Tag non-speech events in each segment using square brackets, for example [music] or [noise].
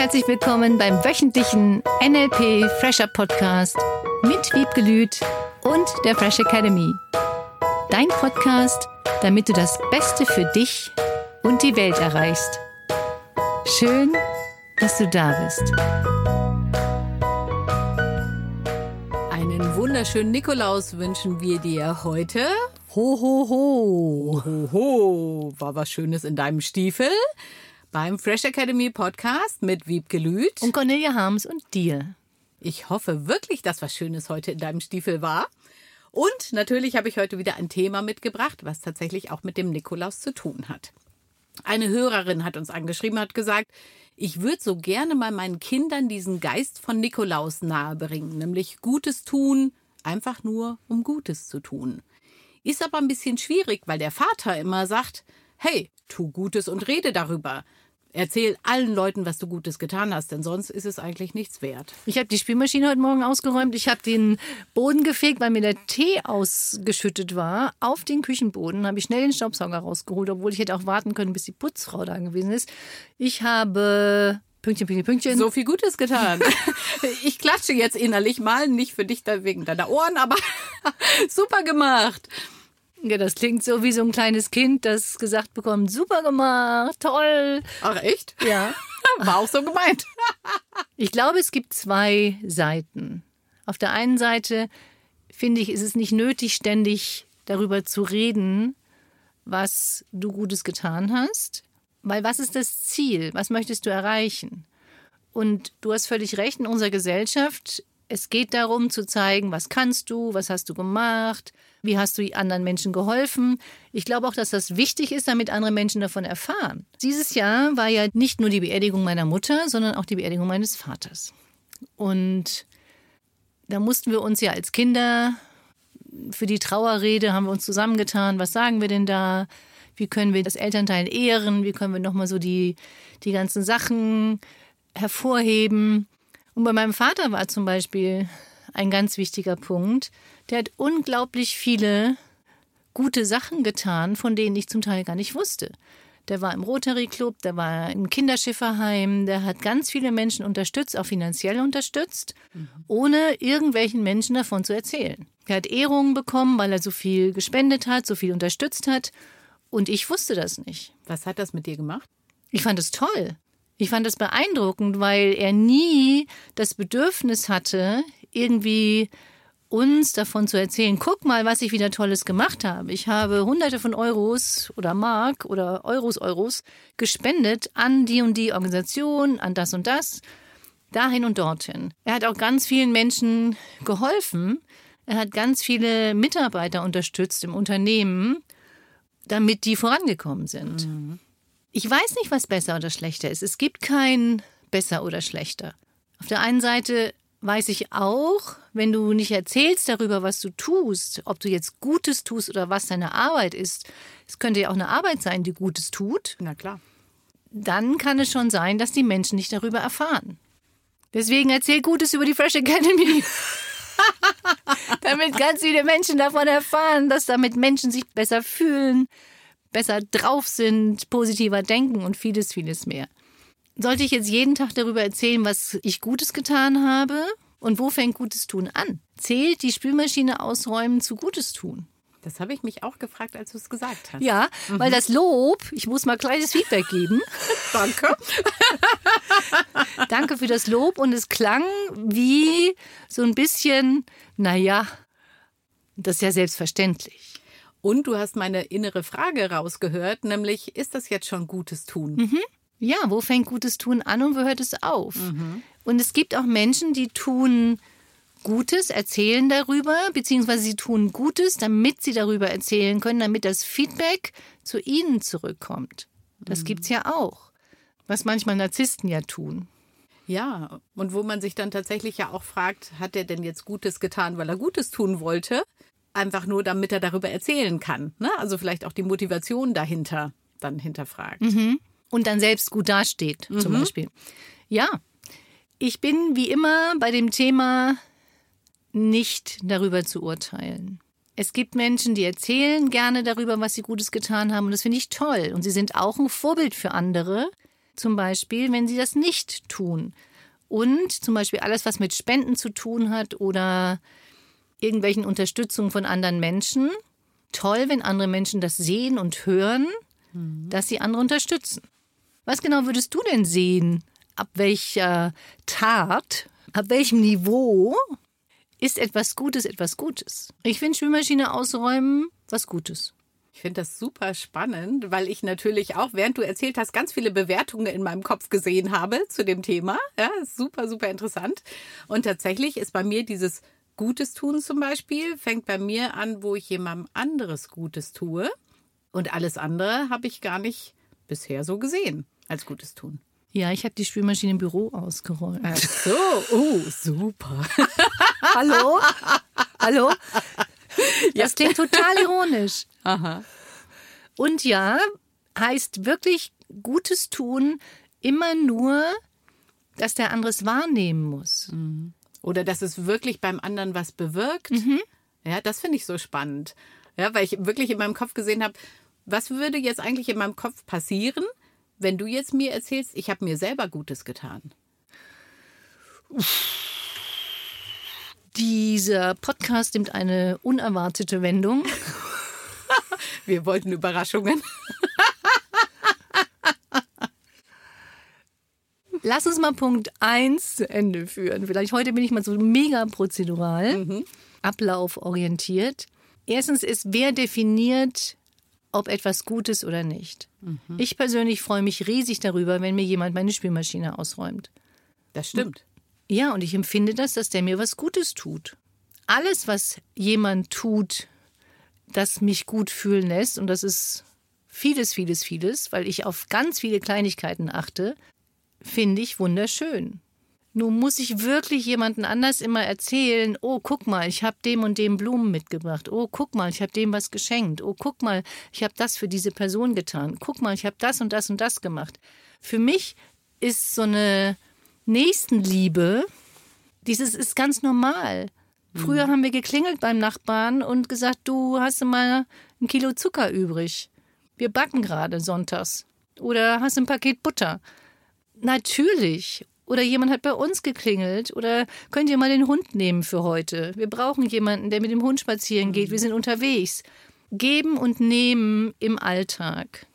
herzlich willkommen beim wöchentlichen NLP Fresher Podcast mit Wiebke Lüth und der Fresh Academy. Dein Podcast, damit du das Beste für dich und die Welt erreichst. Schön, dass du da bist. Einen wunderschönen Nikolaus wünschen wir dir heute. Ho, ho, ho. Ho, ho, war was Schönes in deinem Stiefel beim Fresh Academy Podcast mit Wiebke Lüth. Und Cornelia Harms und dir. Ich hoffe wirklich, dass was Schönes heute in deinem Stiefel war. Und natürlich habe ich heute wieder ein Thema mitgebracht, was tatsächlich auch mit dem Nikolaus zu tun hat. Eine Hörerin hat uns angeschrieben, hat gesagt, ich würde so gerne mal meinen Kindern diesen Geist von Nikolaus nahebringen, nämlich Gutes tun, einfach nur um Gutes zu tun. Ist aber ein bisschen schwierig, weil der Vater immer sagt, hey, tu Gutes und rede darüber. Erzähl allen Leuten, was du Gutes getan hast, denn sonst ist es eigentlich nichts wert. Ich habe die Spülmaschine heute Morgen ausgeräumt. Ich habe den Boden gefegt, weil mir der Tee ausgeschüttet war. Auf den Küchenboden habe ich schnell den Staubsauger rausgeholt, obwohl ich hätte auch warten können, bis die Putzfrau da gewesen ist. Ich habe Pünktchen, Pünktchen, Pünktchen. So viel Gutes getan. [laughs] ich klatsche jetzt innerlich mal, nicht für dich wegen deiner Ohren, aber [laughs] super gemacht. Ja, das klingt so wie so ein kleines Kind, das gesagt bekommt, super gemacht, toll. Ach echt? Ja. [laughs] War auch so gemeint. [laughs] ich glaube, es gibt zwei Seiten. Auf der einen Seite finde ich, ist es nicht nötig, ständig darüber zu reden, was du Gutes getan hast. Weil was ist das Ziel? Was möchtest du erreichen? Und du hast völlig recht, in unserer Gesellschaft es geht darum zu zeigen, was kannst du, was hast du gemacht, wie hast du anderen Menschen geholfen. Ich glaube auch, dass das wichtig ist, damit andere Menschen davon erfahren. Dieses Jahr war ja nicht nur die Beerdigung meiner Mutter, sondern auch die Beerdigung meines Vaters. Und da mussten wir uns ja als Kinder für die Trauerrede haben wir uns zusammengetan. Was sagen wir denn da? Wie können wir das Elternteil ehren? Wie können wir nochmal so die, die ganzen Sachen hervorheben? Und bei meinem Vater war zum Beispiel ein ganz wichtiger Punkt. Der hat unglaublich viele gute Sachen getan, von denen ich zum Teil gar nicht wusste. Der war im Rotary Club, der war im Kinderschifferheim, der hat ganz viele Menschen unterstützt, auch finanziell unterstützt, mhm. ohne irgendwelchen Menschen davon zu erzählen. Er hat Ehrungen bekommen, weil er so viel gespendet hat, so viel unterstützt hat. Und ich wusste das nicht. Was hat das mit dir gemacht? Ich fand es toll. Ich fand das beeindruckend, weil er nie das Bedürfnis hatte, irgendwie uns davon zu erzählen, guck mal, was ich wieder Tolles gemacht habe. Ich habe hunderte von Euros oder Mark oder Euros, Euros gespendet an die und die Organisation, an das und das, dahin und dorthin. Er hat auch ganz vielen Menschen geholfen. Er hat ganz viele Mitarbeiter unterstützt im Unternehmen, damit die vorangekommen sind. Mhm. Ich weiß nicht, was besser oder schlechter ist. Es gibt kein besser oder schlechter. Auf der einen Seite weiß ich auch, wenn du nicht erzählst darüber, was du tust, ob du jetzt Gutes tust oder was deine Arbeit ist, es könnte ja auch eine Arbeit sein, die Gutes tut. Na klar. Dann kann es schon sein, dass die Menschen nicht darüber erfahren. Deswegen erzähl Gutes über die Fresh Academy. [laughs] damit ganz viele Menschen davon erfahren, dass damit Menschen sich besser fühlen, besser drauf sind, positiver denken und vieles, vieles mehr. Sollte ich jetzt jeden Tag darüber erzählen, was ich Gutes getan habe? Und wo fängt Gutes tun an? Zählt die Spülmaschine ausräumen zu Gutes tun? Das habe ich mich auch gefragt, als du es gesagt hast. Ja, mhm. weil das Lob, ich muss mal kleines Feedback geben. [laughs] Danke. [laughs] Danke für das Lob und es klang wie so ein bisschen, naja, das ist ja selbstverständlich. Und du hast meine innere Frage rausgehört, nämlich, ist das jetzt schon Gutes tun? Mhm. Ja, wo fängt Gutes tun an und wo hört es auf? Mhm. Und es gibt auch Menschen, die tun Gutes, erzählen darüber, beziehungsweise sie tun Gutes, damit sie darüber erzählen können, damit das Feedback zu ihnen zurückkommt. Das mhm. gibt es ja auch, was manchmal Narzissten ja tun. Ja, und wo man sich dann tatsächlich ja auch fragt, hat er denn jetzt Gutes getan, weil er Gutes tun wollte? Einfach nur, damit er darüber erzählen kann. Ne? Also vielleicht auch die Motivation dahinter dann hinterfragt. Mhm. Und dann selbst gut dasteht, mhm. zum Beispiel. Ja, ich bin wie immer bei dem Thema nicht darüber zu urteilen. Es gibt Menschen, die erzählen gerne darüber, was sie Gutes getan haben und das finde ich toll. Und sie sind auch ein Vorbild für andere, zum Beispiel, wenn sie das nicht tun. Und zum Beispiel alles, was mit Spenden zu tun hat oder irgendwelchen Unterstützungen von anderen Menschen. Toll, wenn andere Menschen das sehen und hören, mhm. dass sie andere unterstützen. Was genau würdest du denn sehen? Ab welcher Tat, ab welchem Niveau ist etwas Gutes etwas Gutes? Ich finde Spülmaschine ausräumen was Gutes. Ich finde das super spannend, weil ich natürlich auch, während du erzählt hast, ganz viele Bewertungen in meinem Kopf gesehen habe zu dem Thema. Ja, super, super interessant. Und tatsächlich ist bei mir dieses Gutes tun zum Beispiel, fängt bei mir an, wo ich jemandem anderes Gutes tue. Und alles andere habe ich gar nicht bisher so gesehen als Gutes tun. Ja, ich habe die Spülmaschine im Büro ausgeräumt. Ach so, oh, super. [laughs] Hallo? Hallo? Das klingt total ironisch. Aha. Und ja, heißt wirklich Gutes tun immer nur, dass der andere es wahrnehmen muss. Mhm. Oder dass es wirklich beim anderen was bewirkt. Mhm. Ja, das finde ich so spannend. Ja, weil ich wirklich in meinem Kopf gesehen habe, was würde jetzt eigentlich in meinem Kopf passieren, wenn du jetzt mir erzählst, ich habe mir selber Gutes getan? Dieser Podcast nimmt eine unerwartete Wendung. [laughs] Wir wollten Überraschungen. Lass uns mal Punkt 1 zu Ende führen. Vielleicht heute bin ich mal so mega prozedural, mhm. ablauforientiert. Erstens ist, wer definiert, ob etwas gut ist oder nicht. Mhm. Ich persönlich freue mich riesig darüber, wenn mir jemand meine Spülmaschine ausräumt. Das stimmt. Ja, und ich empfinde das, dass der mir was Gutes tut. Alles, was jemand tut, das mich gut fühlen lässt, und das ist vieles, vieles, vieles, weil ich auf ganz viele Kleinigkeiten achte, finde ich wunderschön. Nun muss ich wirklich jemanden anders immer erzählen, oh, guck mal, ich habe dem und dem Blumen mitgebracht. Oh, guck mal, ich habe dem was geschenkt. Oh, guck mal, ich habe das für diese Person getan. Guck mal, ich habe das und das und das gemacht. Für mich ist so eine Nächstenliebe, dieses ist ganz normal. Früher mhm. haben wir geklingelt beim Nachbarn und gesagt, du hast mal ein Kilo Zucker übrig. Wir backen gerade sonntags. Oder hast ein Paket Butter. Natürlich. Oder jemand hat bei uns geklingelt. Oder könnt ihr mal den Hund nehmen für heute? Wir brauchen jemanden, der mit dem Hund spazieren geht. Wir sind unterwegs. Geben und nehmen im Alltag.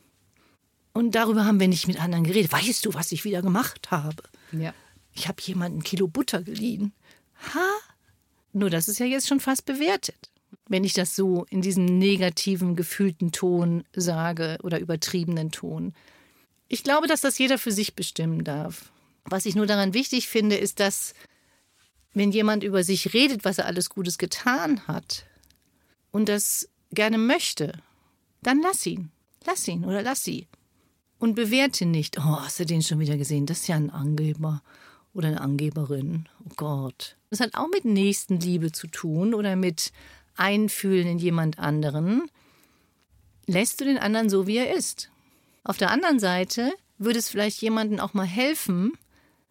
Und darüber haben wir nicht mit anderen geredet. Weißt du, was ich wieder gemacht habe? Ja. Ich habe jemanden ein Kilo Butter geliehen. Ha? Nur das ist ja jetzt schon fast bewertet. Wenn ich das so in diesem negativen, gefühlten Ton sage oder übertriebenen Ton. Ich glaube, dass das jeder für sich bestimmen darf. Was ich nur daran wichtig finde, ist, dass wenn jemand über sich redet, was er alles Gutes getan hat und das gerne möchte, dann lass ihn. Lass ihn oder lass sie. Und bewerte nicht, oh, hast du den schon wieder gesehen? Das ist ja ein Angeber oder eine Angeberin. Oh Gott. Das hat auch mit Nächstenliebe zu tun oder mit Einfühlen in jemand anderen. Lässt du den anderen so, wie er ist? Auf der anderen Seite würde es vielleicht jemandem auch mal helfen,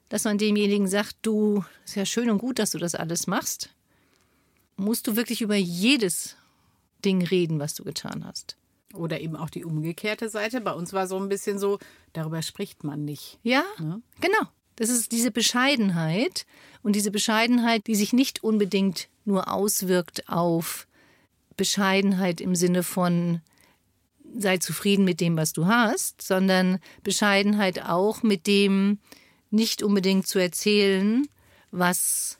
dass man demjenigen sagt, du, ist ja schön und gut, dass du das alles machst. Musst du wirklich über jedes Ding reden, was du getan hast? Oder eben auch die umgekehrte Seite. Bei uns war so ein bisschen so, darüber spricht man nicht. Ja, ne? genau. Das ist diese Bescheidenheit und diese Bescheidenheit, die sich nicht unbedingt nur auswirkt auf Bescheidenheit im Sinne von sei zufrieden mit dem, was du hast, sondern Bescheidenheit auch mit dem nicht unbedingt zu erzählen, was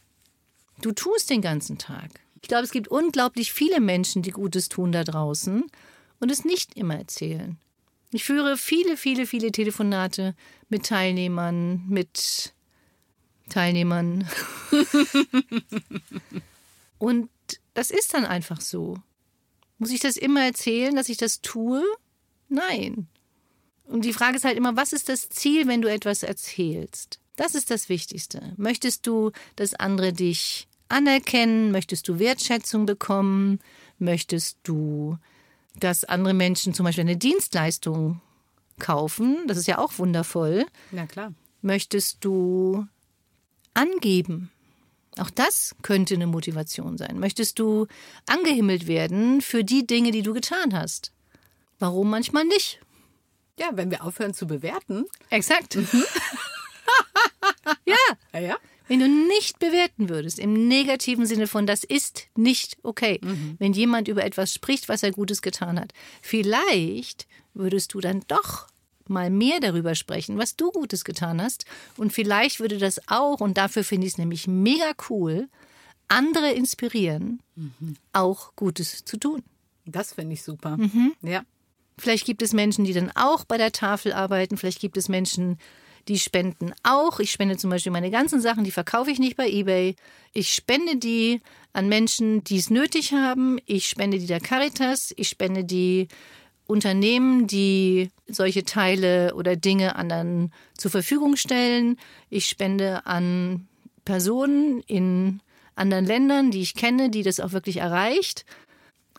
du tust den ganzen Tag. Ich glaube, es gibt unglaublich viele Menschen, die Gutes tun da draußen und es nicht immer erzählen. Ich führe viele, viele, viele Telefonate mit Teilnehmern, mit Teilnehmern. [laughs] und das ist dann einfach so. Muss ich das immer erzählen, dass ich das tue? Nein. Und die Frage ist halt immer, was ist das Ziel, wenn du etwas erzählst? Das ist das Wichtigste. Möchtest du, dass andere dich anerkennen? Möchtest du Wertschätzung bekommen? Möchtest du, dass andere Menschen zum Beispiel eine Dienstleistung kaufen? Das ist ja auch wundervoll. Na klar. Möchtest du angeben? Auch das könnte eine Motivation sein. Möchtest du angehimmelt werden für die Dinge, die du getan hast? Warum manchmal nicht? Ja, wenn wir aufhören zu bewerten. Exakt. [laughs] [laughs] ja. Ja, ja. Wenn du nicht bewerten würdest, im negativen Sinne von das ist nicht okay, wenn jemand über etwas spricht, was er Gutes getan hat, vielleicht würdest du dann doch mal mehr darüber sprechen, was du Gutes getan hast. Und vielleicht würde das auch, und dafür finde ich es nämlich mega cool, andere inspirieren, auch Gutes zu tun. Das finde ich super. Ja. Vielleicht gibt es Menschen, die dann auch bei der Tafel arbeiten. Vielleicht gibt es Menschen, die spenden auch. Ich spende zum Beispiel meine ganzen Sachen, die verkaufe ich nicht bei eBay. Ich spende die an Menschen, die es nötig haben. Ich spende die der Caritas. Ich spende die Unternehmen, die solche Teile oder Dinge anderen zur Verfügung stellen. Ich spende an Personen in anderen Ländern, die ich kenne, die das auch wirklich erreicht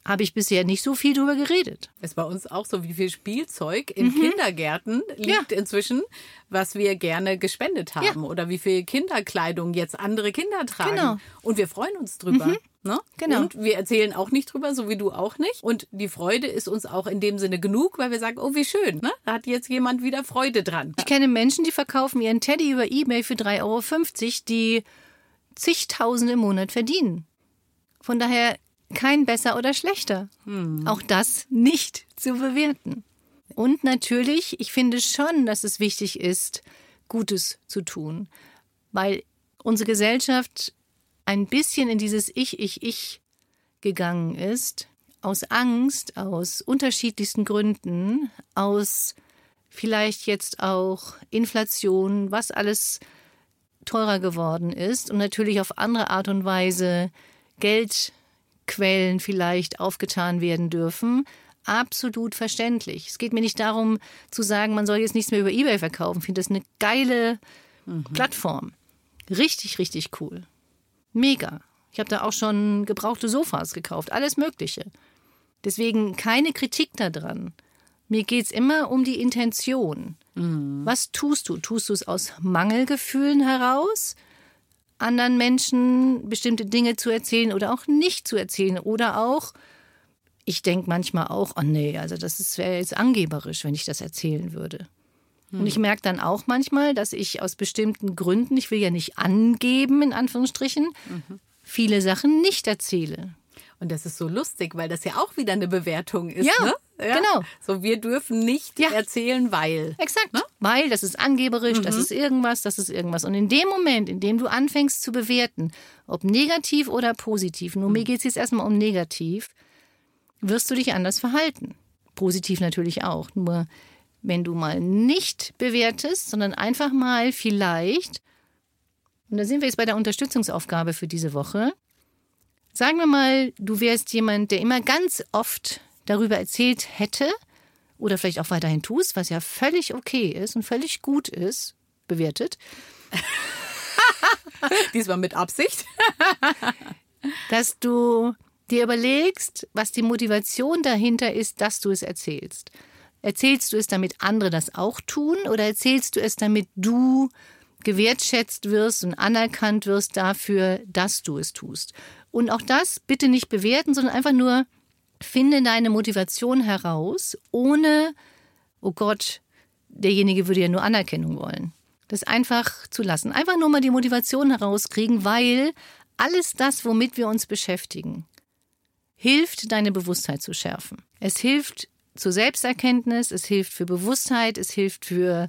habe ich bisher nicht so viel drüber geredet. Ist bei uns auch so, wie viel Spielzeug in Kindergärten liegt Ja. inzwischen, was wir gerne gespendet haben. Ja. Oder wie viel Kinderkleidung jetzt andere Kinder tragen. Genau. Und wir freuen uns drüber. Ne? Genau. Und wir erzählen auch nicht drüber, so wie du auch nicht. Und die Freude ist uns auch in dem Sinne genug, weil wir sagen, oh, wie schön. Ne? Da hat jetzt jemand wieder Freude dran. Ich kenne Menschen, die verkaufen ihren Teddy über Ebay für 3,50 Euro, die zigtausende im Monat verdienen. Von daher kein besser oder schlechter. Auch das nicht zu bewerten. Und natürlich, ich finde schon, dass es wichtig ist, Gutes zu tun, weil unsere Gesellschaft ein bisschen in dieses Ich, Ich, Ich gegangen ist, aus Angst, aus unterschiedlichsten Gründen, aus vielleicht jetzt auch Inflation, was alles teurer geworden ist und natürlich auf andere Art und Weise Geldquellen vielleicht aufgetan werden dürfen. Absolut verständlich. Es geht mir nicht darum zu sagen, man soll jetzt nichts mehr über eBay verkaufen. Ich finde das eine geile Plattform. Richtig, richtig cool. Mega. Ich habe da auch schon gebrauchte Sofas gekauft, alles Mögliche. Deswegen keine Kritik daran. Mir geht's immer um die Intention. Was tust du? Tust du es aus Mangelgefühlen heraus, anderen Menschen bestimmte Dinge zu erzählen oder auch nicht zu erzählen? Oder auch, ich denke manchmal auch, oh nee, also das wäre jetzt angeberisch, wenn ich das erzählen würde. Und ich merke dann auch manchmal, dass ich aus bestimmten Gründen, ich will ja nicht angeben, in Anführungsstrichen, viele Sachen nicht erzähle. Und das ist so lustig, weil das ja auch wieder eine Bewertung ist. Ja, ne? genau. So, wir dürfen nicht Ja. erzählen, weil. Exakt. Weil das ist angeberisch, das ist irgendwas, das ist irgendwas. Und in dem Moment, in dem du anfängst zu bewerten, ob negativ oder positiv, nur mir geht es jetzt erstmal um negativ, wirst du dich anders verhalten. Positiv natürlich auch. Nur wenn du mal nicht bewertest, sondern einfach mal vielleicht, und da sind wir jetzt bei der Unterstützungsaufgabe für diese Woche, sagen wir mal, du wärst jemand, der immer ganz oft darüber erzählt hätte, oder vielleicht auch weiterhin tust, was ja völlig okay ist und völlig gut ist, bewertet, [laughs] Diesmal mit Absicht. [laughs] dass du dir überlegst, was die Motivation dahinter ist, dass du es erzählst. Erzählst du es, damit andere das auch tun oder erzählst du es, damit du gewertschätzt wirst und anerkannt wirst dafür, dass du es tust? Und auch das bitte nicht bewerten, sondern einfach nur finde deine Motivation heraus, ohne, oh Gott, derjenige würde ja nur Anerkennung wollen. Das einfach zu lassen. Einfach nur mal die Motivation herauskriegen, weil alles das, womit wir uns beschäftigen, hilft, deine Bewusstheit zu schärfen. Es hilft zur Selbsterkenntnis, es hilft für Bewusstheit, es hilft für,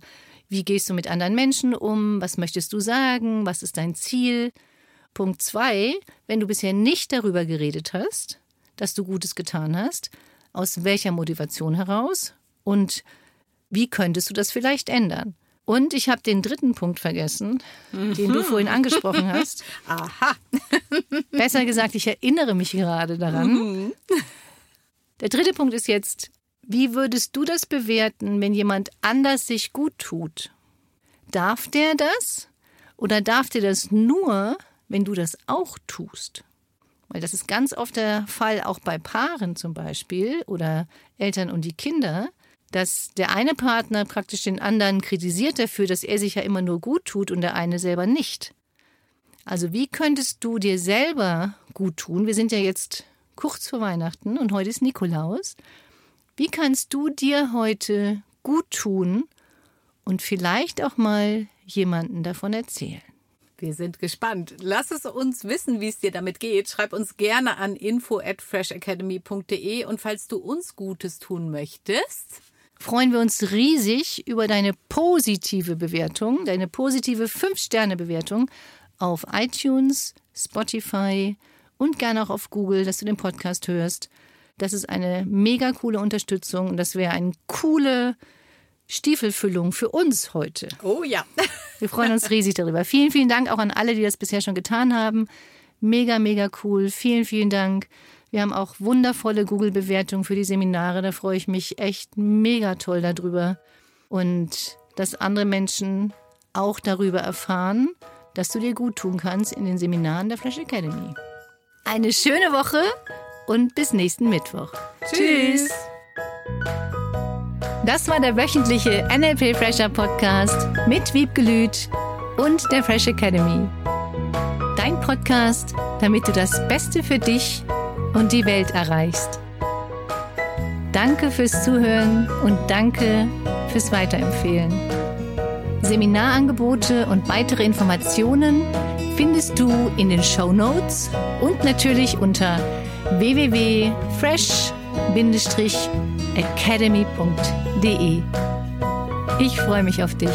wie gehst du mit anderen Menschen um, was möchtest du sagen, was ist dein Ziel. Punkt zwei, wenn du bisher nicht darüber geredet hast, dass du Gutes getan hast, aus welcher Motivation heraus und wie könntest du das vielleicht ändern? Und ich habe den dritten Punkt vergessen, den du vorhin angesprochen hast. [laughs] Aha. [laughs] Besser gesagt, ich erinnere mich gerade daran. Der dritte Punkt ist jetzt, wie würdest du das bewerten, wenn jemand anders sich gut tut? Darf der das? Oder darf der das nur, wenn du das auch tust? Weil das ist ganz oft der Fall, auch bei Paaren zum Beispiel oder Eltern und die Kinder, dass der eine Partner praktisch den anderen kritisiert dafür, dass er sich ja immer nur gut tut und der eine selber nicht. Also wie könntest du dir selber gut tun? Wir sind ja jetzt kurz vor Weihnachten und heute ist Nikolaus. Wie kannst du dir heute gut tun und vielleicht auch mal jemanden davon erzählen. Wir sind gespannt. Lass es uns wissen, wie es dir damit geht. Schreib uns gerne an info at freshacademy.de und falls du uns Gutes tun möchtest, freuen wir uns riesig über deine positive Bewertung, deine positive 5-Sterne-Bewertung auf iTunes, Spotify und gerne auch auf Google, dass du den Podcast hörst. Das ist eine mega coole Unterstützung und das wäre eine coole Stiefelfüllung für uns heute. Oh ja. [laughs] Wir freuen uns riesig darüber. Vielen, vielen Dank auch an alle, die das bisher schon getan haben. Mega, mega cool. Vielen, vielen Dank. Wir haben auch wundervolle Google-Bewertungen für die Seminare. Da freue ich mich echt mega toll darüber. Und dass andere Menschen auch darüber erfahren, dass du dir gut tun kannst in den Seminaren der Flash Academy. Eine schöne Woche und bis nächsten Mittwoch. Tschüss. Das war der wöchentliche NLP Fresher Podcast mit Wiebgelüt und der Fresh Academy. Dein Podcast, damit du das Beste für dich und die Welt erreichst. Danke fürs Zuhören und danke fürs Weiterempfehlen. Seminarangebote und weitere Informationen findest du in den Show Notes und natürlich unter www.fresh-academy.de. Ich freue mich auf dich.